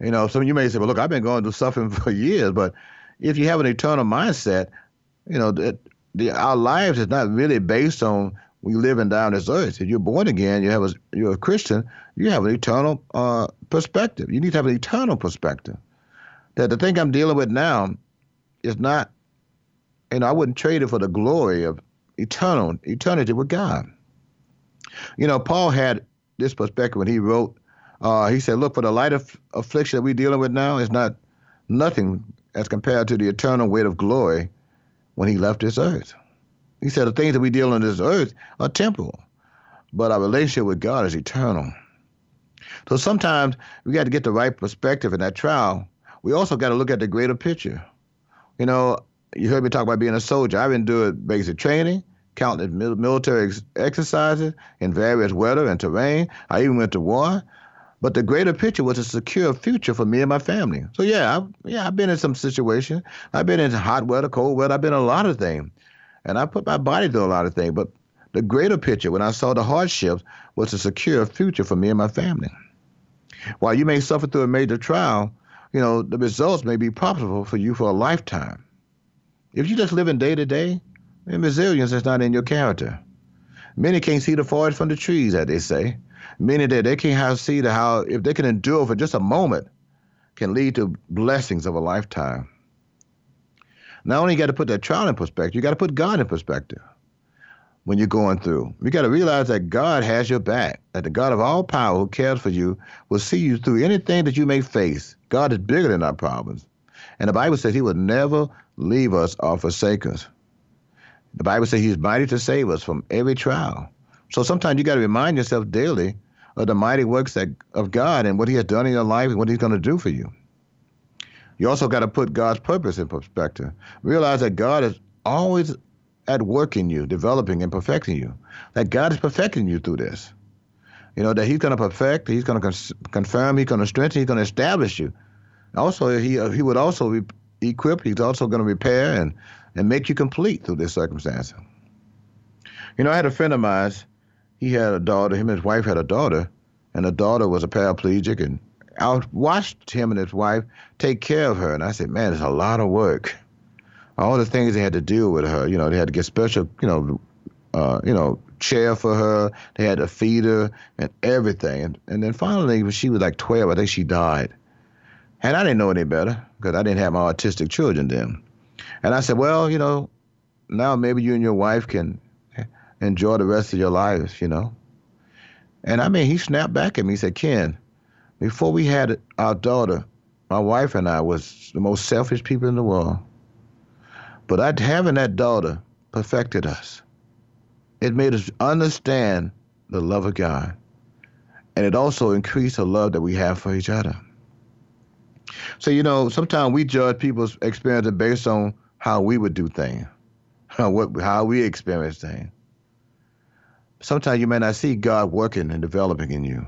You know, some of you may say, "Well, look, I've been going through suffering [LAUGHS] for years," but if you have an eternal mindset, you know, that the, our lives is not really based on we living down this earth. If you're born again, you have a, you're a Christian, you have an eternal uh, perspective. You need to have an eternal perspective. That the thing I'm dealing with now is not, you know, I wouldn't trade it for the glory of eternal eternity with God. You know, Paul had this perspective when he wrote. Uh, he said, "Look, for the light of affliction that we're dealing with now is not nothing as compared to the eternal weight of glory when he left this earth. He said the things that we deal on this earth are temporal, but our relationship with God is eternal. So sometimes we got to get the right perspective in that trial. We also got to look at the greater picture. You know, you heard me talk about being a soldier. I've been doing basic training, countless military ex- exercises in various weather and terrain. I even went to war. But the greater picture was a secure future for me and my family. So yeah, I, yeah, I've been in some situations. I've been in hot weather, cold weather. I've been in a lot of things, and I put my body through a lot of things. But the greater picture, when I saw the hardships, was a secure a future for me and my family. While you may suffer through a major trial, you know the results may be profitable for you for a lifetime. If you just live in day to day, then resilience is not in your character. Many can't see the forest from the trees, as they say meaning that they can have see the how if they can endure for just a moment can lead to blessings of a lifetime. Not only you got to put that trial in perspective, you got to put God in perspective when you're going through. You got to realize that God has your back, that the God of all power who cares for you will see you through anything that you may face. God is bigger than our problems. And the Bible says he will never leave us or forsake us. The Bible says he's mighty to save us from every trial. So sometimes you got to remind yourself daily of the mighty works that, of God and what He has done in your life and what He's going to do for you. You also got to put God's purpose in perspective. Realize that God is always at work in you, developing and perfecting you. That God is perfecting you through this. You know, that He's going to perfect, He's going to confirm, He's going to strengthen, He's going to establish you. Also, He, uh, he would also equip, He's also going to repair and, and make you complete through this circumstance. You know, I had a friend of mine he had a daughter. Him and his wife had a daughter, and the daughter was a paraplegic. And I watched him and his wife take care of her, and I said, "Man, it's a lot of work. All the things they had to deal with her. You know, they had to get special, you know, uh, you know, chair for her. They had to feed her and everything. And, and then finally, when she was like 12, I think she died. And I didn't know any better because I didn't have my autistic children then. And I said, well, you know, now maybe you and your wife can enjoy the rest of your lives, you know. And I mean, he snapped back at me. He said, Ken, before we had our daughter, my wife and I was the most selfish people in the world. But having that daughter perfected us. It made us understand the love of God. And it also increased the love that we have for each other. So, you know, sometimes we judge people's experiences based on how we would do things, [LAUGHS] how, what, how we experience things sometimes you may not see God working and developing in you,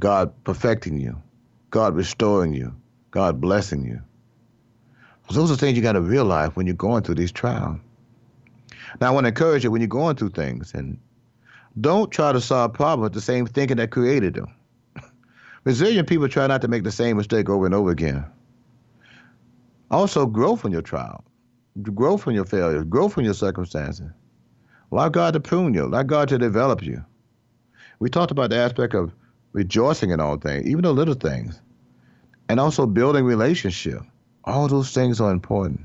God perfecting you, God restoring you, God blessing you. Those are things you got to realize when you're going through these trials. Now, I want to encourage you when you're going through things, and don't try to solve problems with the same thinking that created them. Resilient people try not to make the same mistake over and over again. Also, grow from your trial, grow from your failures, grow from your circumstances. Allow God to prune you, allow God to develop you. We talked about the aspect of rejoicing in all things, even the little things, and also building relationship. All those things are important.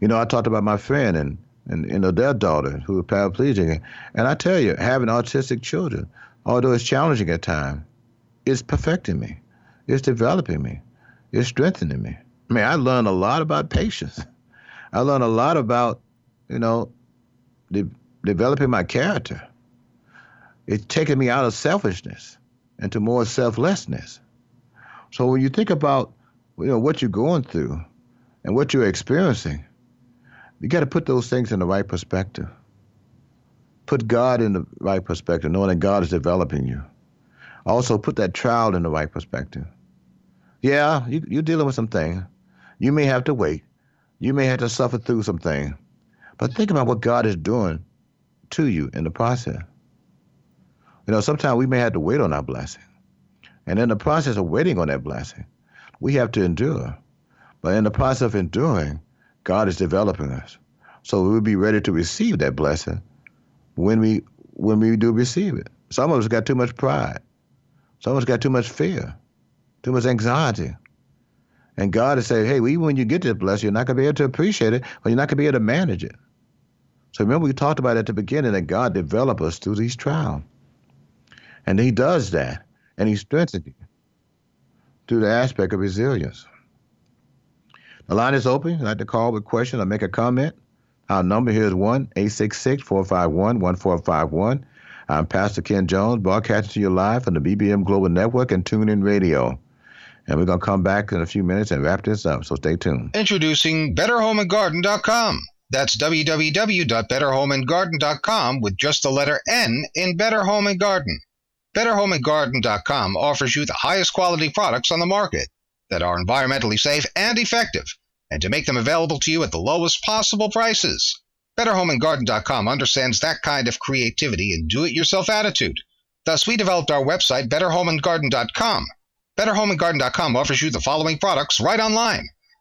You know, I talked about my friend and and you know their daughter who is paraplegic, and I tell you, having autistic children, although it's challenging at times, it's perfecting me, it's developing me, it's strengthening me. I mean, I learned a lot about patience. [LAUGHS] I learned a lot about, you know, de- developing my character. It's taken me out of selfishness into more selflessness. So when you think about, you know, what you're going through and what you're experiencing, you got to put those things in the right perspective. Put God in the right perspective, knowing that God is developing you. Also, put that trial in the right perspective. Yeah, you, you're dealing with some things. You may have to wait. You may have to suffer through some things. But think about what God is doing to you in the process. You know, sometimes we may have to wait on our blessing. And in the process of waiting on that blessing, we have to endure. But in the process of enduring, God is developing us. So we'll be ready to receive that blessing when we when we do receive it. Some of us got too much pride. Some of got too much fear, too much anxiety. And God is saying, hey, even when you get this blessing, you're not going to be able to appreciate it, or you're not going to be able to manage it. So remember, we talked about at the beginning that God develops us through these trials. And He does that, and He strengthens you through the aspect of resilience. The line is open. You'd like to call with questions or make a comment. Our number here is 1 866 451 1451. I'm Pastor Ken Jones, broadcasting to you live from the BBM Global Network and TuneIn Radio. And we're going to come back in a few minutes and wrap this up, so stay tuned. Introducing BetterHomeAndGarden.com. That's www.betterhomeandgarden.com with just the letter N in Better Home and Garden. BetterHomeAndGarden.com offers you the highest quality products on the market that are environmentally safe and effective, and to make them available to you at the lowest possible prices. BetterHomeAndGarden.com understands that kind of creativity and do it yourself attitude. Thus, we developed our website, BetterHomeAndGarden.com. BetterHomeAndGarden.com offers you the following products right online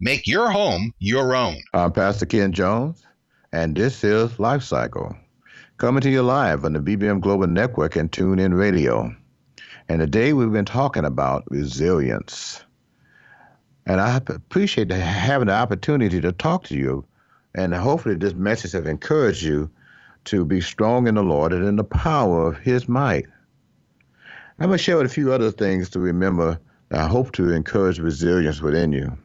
Make your home your own. I'm Pastor Ken Jones, and this is Life Cycle, coming to you live on the BBM Global Network and TuneIn Radio. And today we've been talking about resilience. And I appreciate having the opportunity to talk to you. And hopefully, this message has encouraged you to be strong in the Lord and in the power of His might. I'm going to share with a few other things to remember I hope to encourage resilience within you.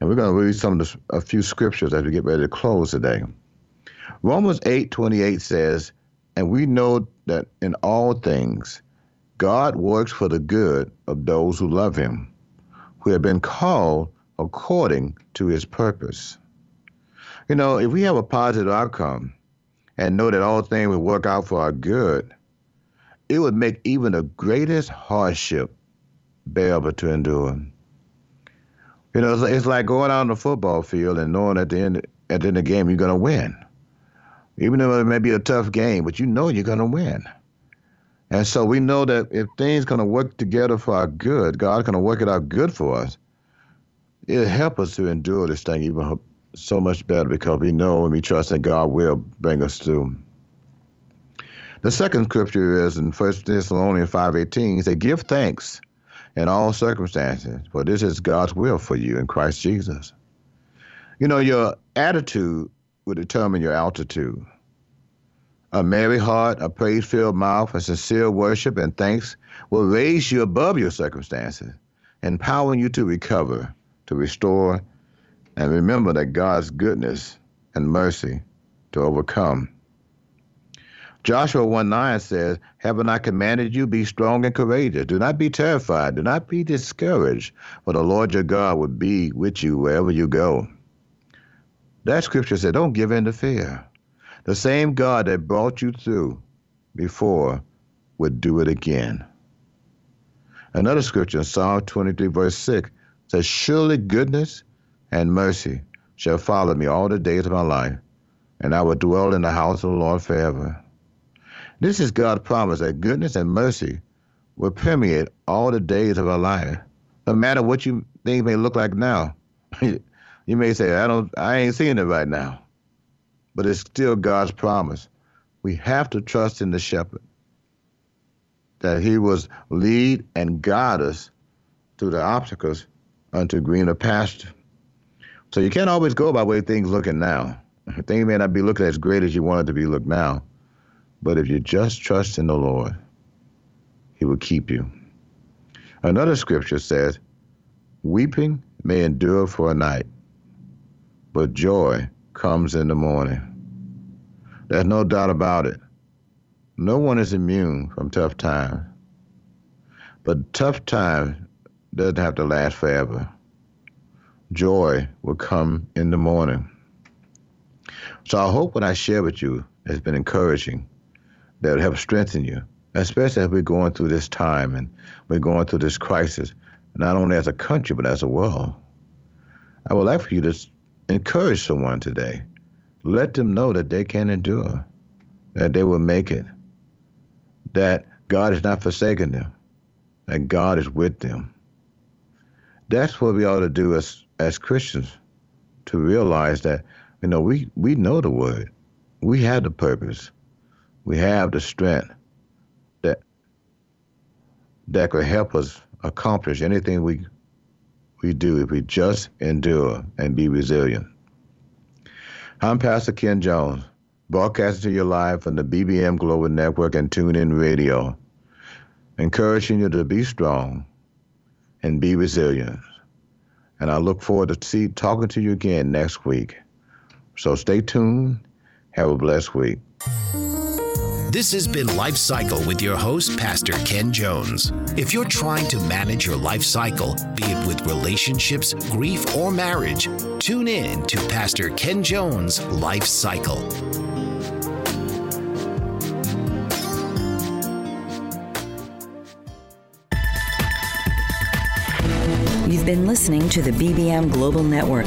And we're going to read some of the, a few scriptures as we get ready to close today. Romans 8:28 says, "And we know that in all things God works for the good of those who love him, who have been called according to his purpose." You know, if we have a positive outcome and know that all things will work out for our good, it would make even the greatest hardship bearable to endure. You know, it's, it's like going out on the football field and knowing at the end at the end of the game you're going to win, even though it may be a tough game, but you know you're going to win. And so we know that if things going to work together for our good, God's going to work it out good for us. It'll help us to endure this thing even so much better because we know and we trust that God will bring us through. The second scripture is in 1 Thessalonians 5.18. He said, Give thanks in all circumstances, for this is God's will for you in Christ Jesus. You know, your attitude will determine your altitude. A merry heart, a praise filled mouth, a sincere worship and thanks will raise you above your circumstances, empowering you to recover, to restore, and remember that God's goodness and mercy to overcome. Joshua 1 9 says, Haven't I commanded you, be strong and courageous? Do not be terrified, do not be discouraged, for the Lord your God will be with you wherever you go. That scripture said, Don't give in to fear. The same God that brought you through before would do it again. Another scripture Psalm 23, verse 6 says, Surely goodness and mercy shall follow me all the days of my life, and I will dwell in the house of the Lord forever. This is God's promise that goodness and mercy will permeate all the days of our life. No matter what you things may look like now. [LAUGHS] you may say, I don't I ain't seeing it right now. But it's still God's promise. We have to trust in the shepherd. That he was lead and guide us through the obstacles unto greener pasture. So you can't always go by way things looking now. [LAUGHS] Things may not be looking as great as you want it to be look now. But if you just trust in the Lord, He will keep you. Another scripture says, Weeping may endure for a night, but joy comes in the morning. There's no doubt about it. No one is immune from tough times. But tough times doesn't have to last forever. Joy will come in the morning. So I hope what I share with you has been encouraging that will help strengthen you, especially as we're going through this time and we're going through this crisis, not only as a country, but as a world. I would like for you to encourage someone today. Let them know that they can endure, that they will make it, that God is not forsaking them, that God is with them. That's what we ought to do as, as Christians, to realize that, you know, we, we know the word. We have the purpose we have the strength that that could help us accomplish anything we we do if we just endure and be resilient. I'm Pastor Ken Jones, broadcasting to you live from the BBM Global Network and TuneIn Radio, encouraging you to be strong and be resilient. And I look forward to see talking to you again next week. So stay tuned. Have a blessed week. This has been Life Cycle with your host, Pastor Ken Jones. If you're trying to manage your life cycle, be it with relationships, grief, or marriage, tune in to Pastor Ken Jones' Life Cycle. You've been listening to the BBM Global Network.